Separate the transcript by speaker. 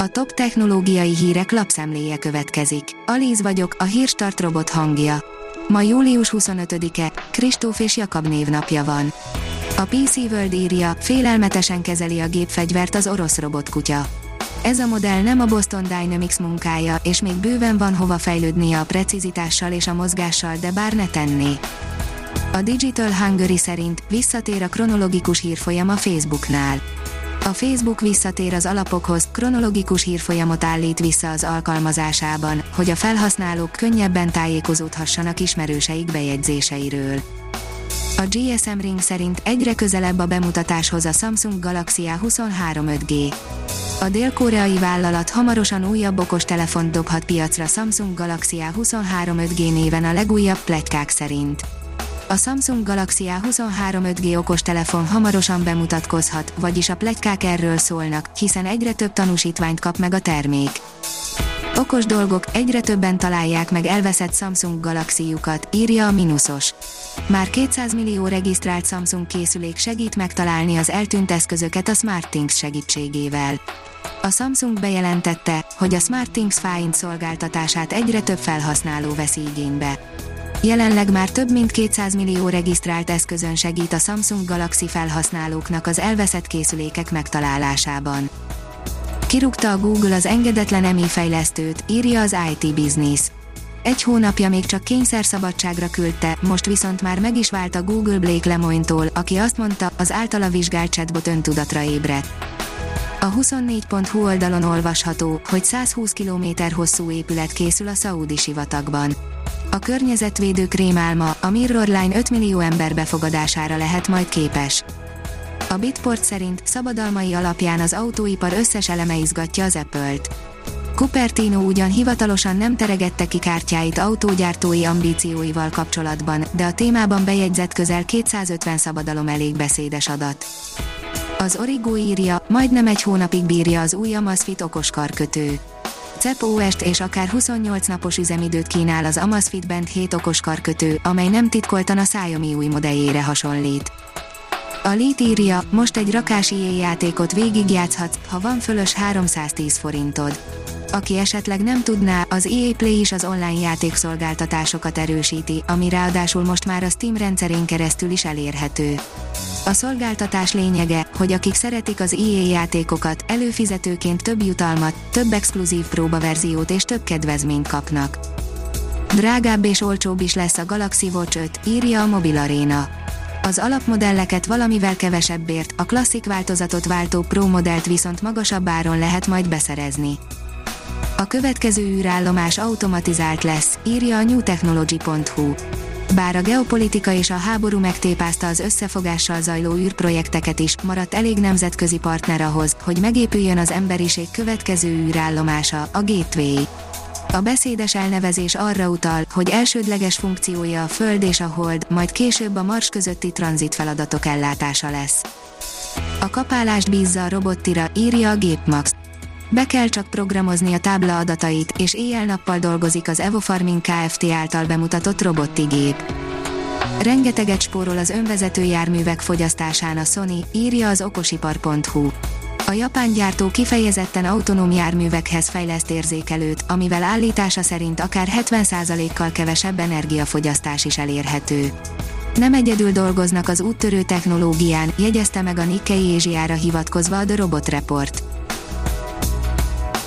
Speaker 1: A top technológiai hírek lapszemléje következik. Alíz vagyok, a hírstart robot hangja. Ma július 25-e, Kristóf és Jakab névnapja van. A PC World írja, félelmetesen kezeli a gépfegyvert az orosz robotkutya. Ez a modell nem a Boston Dynamics munkája, és még bőven van hova fejlődnie a precizitással és a mozgással, de bár ne tenné. A Digital Hungary szerint visszatér a kronológikus hírfolyam a Facebooknál. A Facebook visszatér az alapokhoz, kronológikus hírfolyamot állít vissza az alkalmazásában, hogy a felhasználók könnyebben tájékozódhassanak ismerőseik bejegyzéseiről. A GSM Ring szerint egyre közelebb a bemutatáshoz a Samsung Galaxy A23 5G. A dél-koreai vállalat hamarosan újabb okos telefont dobhat piacra Samsung Galaxy A23 5G néven a legújabb pletykák szerint. A Samsung Galaxy A23 5G okostelefon hamarosan bemutatkozhat, vagyis a pletykák erről szólnak, hiszen egyre több tanúsítványt kap meg a termék. Okos dolgok, egyre többen találják meg elveszett Samsung Galaxy-jukat, írja a Minusos. Már 200 millió regisztrált Samsung készülék segít megtalálni az eltűnt eszközöket a SmartThings segítségével. A Samsung bejelentette, hogy a SmartThings Find szolgáltatását egyre több felhasználó veszi igénybe. Jelenleg már több mint 200 millió regisztrált eszközön segít a Samsung Galaxy felhasználóknak az elveszett készülékek megtalálásában. Kirúgta a Google az engedetlen EMI fejlesztőt, írja az IT Business. Egy hónapja még csak kényszerszabadságra küldte, most viszont már meg is vált a Google Blake Lemoyne-tól, aki azt mondta, az általa vizsgált chatbot öntudatra ébredt. A 24.hu oldalon olvasható, hogy 120 km hosszú épület készül a szaúdi sivatagban. A környezetvédő krémálma, a Mirrorline 5 millió ember befogadására lehet majd képes. A Bitport szerint szabadalmai alapján az autóipar összes eleme izgatja az Apple-t. Cupertino ugyan hivatalosan nem teregette ki kártyáit autógyártói ambícióival kapcsolatban, de a témában bejegyzett közel 250 szabadalom elég beszédes adat. Az Origo írja, majdnem egy hónapig bírja az új Amazfit okos karkötő. CEP OS-t és akár 28 napos üzemidőt kínál az Amazfit Band 7 okos karkötő, amely nem titkoltan a Xiaomi új modelljére hasonlít. A Lit írja, most egy rakás IE játékot végigjátszhatsz, ha van fölös 310 forintod. Aki esetleg nem tudná, az EA Play is az online játékszolgáltatásokat erősíti, ami ráadásul most már a Steam rendszerén keresztül is elérhető. A szolgáltatás lényege, hogy akik szeretik az EA játékokat, előfizetőként több jutalmat, több exkluzív próbaverziót és több kedvezményt kapnak. Drágább és olcsóbb is lesz a Galaxy Watch 5, írja a Mobil Arena. Az alapmodelleket valamivel kevesebbért, a klasszik változatot váltó Pro modellt viszont magasabb áron lehet majd beszerezni. A következő űrállomás automatizált lesz, írja a newtechnology.hu. Bár a geopolitika és a háború megtépázta az összefogással zajló űrprojekteket is, maradt elég nemzetközi partner ahhoz, hogy megépüljön az emberiség következő űrállomása, a Gateway. A beszédes elnevezés arra utal, hogy elsődleges funkciója a Föld és a Hold, majd később a Mars közötti tranzit feladatok ellátása lesz. A kapálást bízza a robottira, írja a Gépmax. Be kell csak programozni a tábla adatait, és éjjel-nappal dolgozik az Evofarming Kft. által bemutatott robottigép. Rengeteget spórol az önvezető járművek fogyasztásán a Sony, írja az okosipar.hu. A japán gyártó kifejezetten autonóm járművekhez fejleszt érzékelőt, amivel állítása szerint akár 70%-kal kevesebb energiafogyasztás is elérhető. Nem egyedül dolgoznak az úttörő technológián, jegyezte meg a Nikkei Ázsiára hivatkozva a The Robot Report.